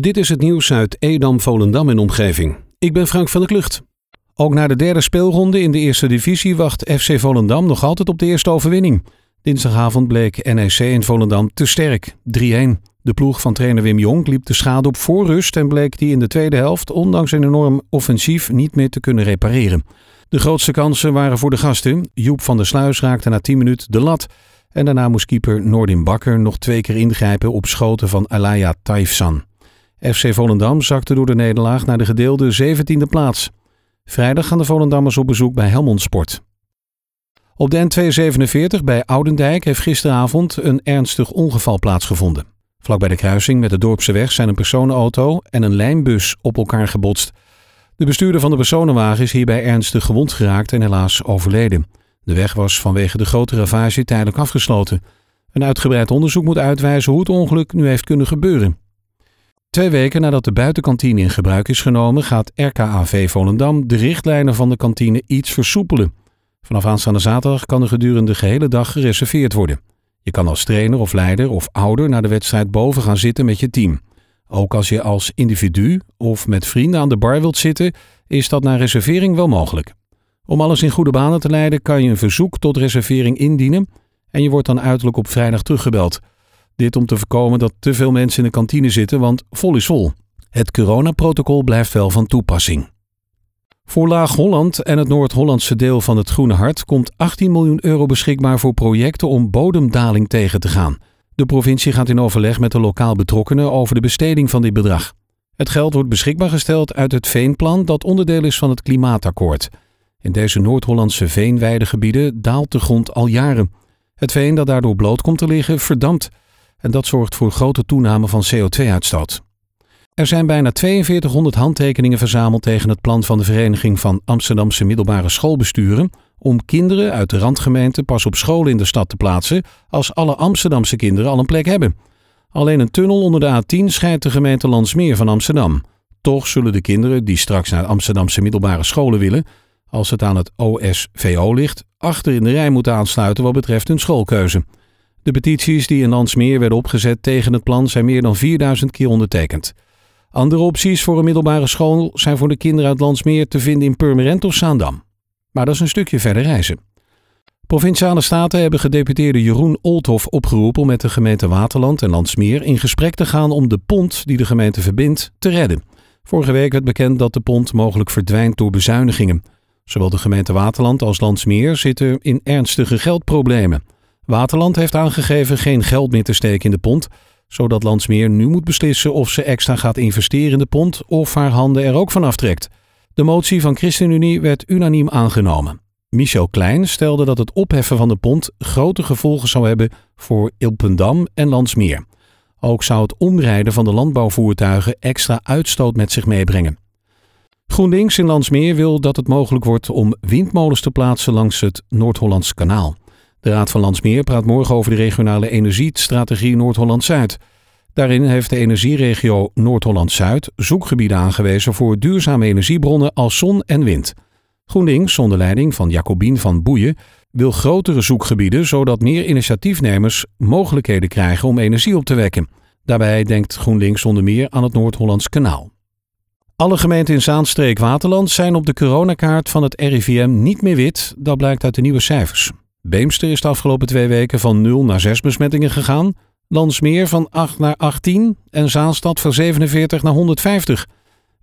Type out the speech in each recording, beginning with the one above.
Dit is het nieuws uit Edam, Volendam en omgeving. Ik ben Frank van der Klucht. Ook na de derde speelronde in de eerste divisie wacht FC Volendam nog altijd op de eerste overwinning. Dinsdagavond bleek NEC in Volendam te sterk, 3-1. De ploeg van trainer Wim Jong liep de schade op voor rust en bleek die in de tweede helft, ondanks een enorm offensief, niet meer te kunnen repareren. De grootste kansen waren voor de gasten. Joep van der Sluis raakte na 10 minuten de lat. En daarna moest keeper Noordin Bakker nog twee keer ingrijpen op schoten van Alaya Taifsan. FC Volendam zakte door de nederlaag naar de gedeelde 17e plaats. Vrijdag gaan de Volendammers op bezoek bij Helmond Sport. Op de N247 bij Oudendijk heeft gisteravond een ernstig ongeval plaatsgevonden. Vlak bij de kruising met de Dorpse weg zijn een personenauto en een lijnbus op elkaar gebotst. De bestuurder van de personenwagen is hierbij ernstig gewond geraakt en helaas overleden. De weg was vanwege de grote ravage tijdelijk afgesloten. Een uitgebreid onderzoek moet uitwijzen hoe het ongeluk nu heeft kunnen gebeuren. Twee weken nadat de buitenkantine in gebruik is genomen, gaat RKAV Volendam de richtlijnen van de kantine iets versoepelen. Vanaf aanstaande zaterdag kan er gedurende de gehele dag gereserveerd worden. Je kan als trainer of leider of ouder naar de wedstrijd boven gaan zitten met je team. Ook als je als individu of met vrienden aan de bar wilt zitten, is dat na reservering wel mogelijk. Om alles in goede banen te leiden kan je een verzoek tot reservering indienen en je wordt dan uiterlijk op vrijdag teruggebeld. Dit om te voorkomen dat te veel mensen in de kantine zitten, want vol is vol. Het coronaprotocol blijft wel van toepassing. Voor Laag-Holland en het Noord-Hollandse deel van het Groene Hart komt 18 miljoen euro beschikbaar voor projecten om bodemdaling tegen te gaan. De provincie gaat in overleg met de lokaal betrokkenen over de besteding van dit bedrag. Het geld wordt beschikbaar gesteld uit het Veenplan dat onderdeel is van het Klimaatakkoord. In deze Noord-Hollandse veenweidegebieden daalt de grond al jaren. Het veen dat daardoor bloot komt te liggen verdampt en dat zorgt voor grote toename van CO2-uitstoot. Er zijn bijna 4200 handtekeningen verzameld tegen het plan van de Vereniging van Amsterdamse Middelbare Schoolbesturen om kinderen uit de randgemeente pas op school in de stad te plaatsen als alle Amsterdamse kinderen al een plek hebben. Alleen een tunnel onder de A10 scheidt de gemeente Landsmeer van Amsterdam. Toch zullen de kinderen die straks naar Amsterdamse middelbare scholen willen, als het aan het OSVO ligt, achter in de rij moeten aansluiten wat betreft hun schoolkeuze. De petities die in Landsmeer werden opgezet tegen het plan zijn meer dan 4000 keer ondertekend. Andere opties voor een middelbare school zijn voor de kinderen uit Landsmeer te vinden in Purmerend of Zaandam. Maar dat is een stukje verder reizen. Provinciale staten hebben gedeputeerde Jeroen Olthoff opgeroepen om met de gemeente Waterland en Landsmeer in gesprek te gaan om de pont die de gemeente verbindt te redden. Vorige week werd bekend dat de pont mogelijk verdwijnt door bezuinigingen. Zowel de gemeente Waterland als Landsmeer zitten in ernstige geldproblemen. Waterland heeft aangegeven geen geld meer te steken in de pont, zodat Landsmeer nu moet beslissen of ze extra gaat investeren in de pont of haar handen er ook van aftrekt. De motie van ChristenUnie werd unaniem aangenomen. Michel Klein stelde dat het opheffen van de pont grote gevolgen zou hebben voor Ilpendam en Landsmeer. Ook zou het omrijden van de landbouwvoertuigen extra uitstoot met zich meebrengen. GroenLinks in Landsmeer wil dat het mogelijk wordt om windmolens te plaatsen langs het Noord-Hollands kanaal. De Raad van Landsmeer praat morgen over de regionale energiestrategie Noord-Holland-Zuid. Daarin heeft de energieregio Noord-Holland-Zuid zoekgebieden aangewezen voor duurzame energiebronnen als zon en wind. GroenLinks, onder leiding van Jacobien van Boeien, wil grotere zoekgebieden zodat meer initiatiefnemers mogelijkheden krijgen om energie op te wekken. Daarbij denkt GroenLinks onder meer aan het Noord-Hollands kanaal. Alle gemeenten in Zaanstreek-Waterland zijn op de coronakaart van het RIVM niet meer wit, dat blijkt uit de nieuwe cijfers. Beemster is de afgelopen twee weken van 0 naar 6 besmettingen gegaan. Landsmeer van 8 naar 18 en Zaanstad van 47 naar 150.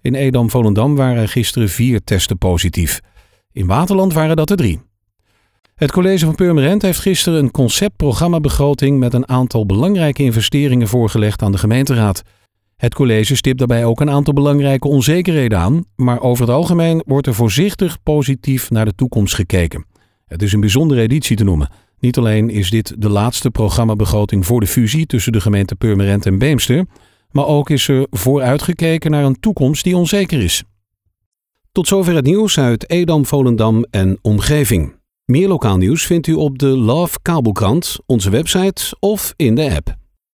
In Edam-Volendam waren gisteren vier testen positief. In Waterland waren dat er drie. Het college van Purmerend heeft gisteren een conceptprogrammabegroting met een aantal belangrijke investeringen voorgelegd aan de gemeenteraad. Het college stipt daarbij ook een aantal belangrijke onzekerheden aan, maar over het algemeen wordt er voorzichtig positief naar de toekomst gekeken. Het is een bijzondere editie te noemen. Niet alleen is dit de laatste programmabegroting voor de fusie tussen de gemeente Purmerend en Beemster, maar ook is er vooruitgekeken naar een toekomst die onzeker is. Tot zover het nieuws uit Edam, Volendam en omgeving. Meer lokaal nieuws vindt u op de Love Kabelkrant, onze website of in de app.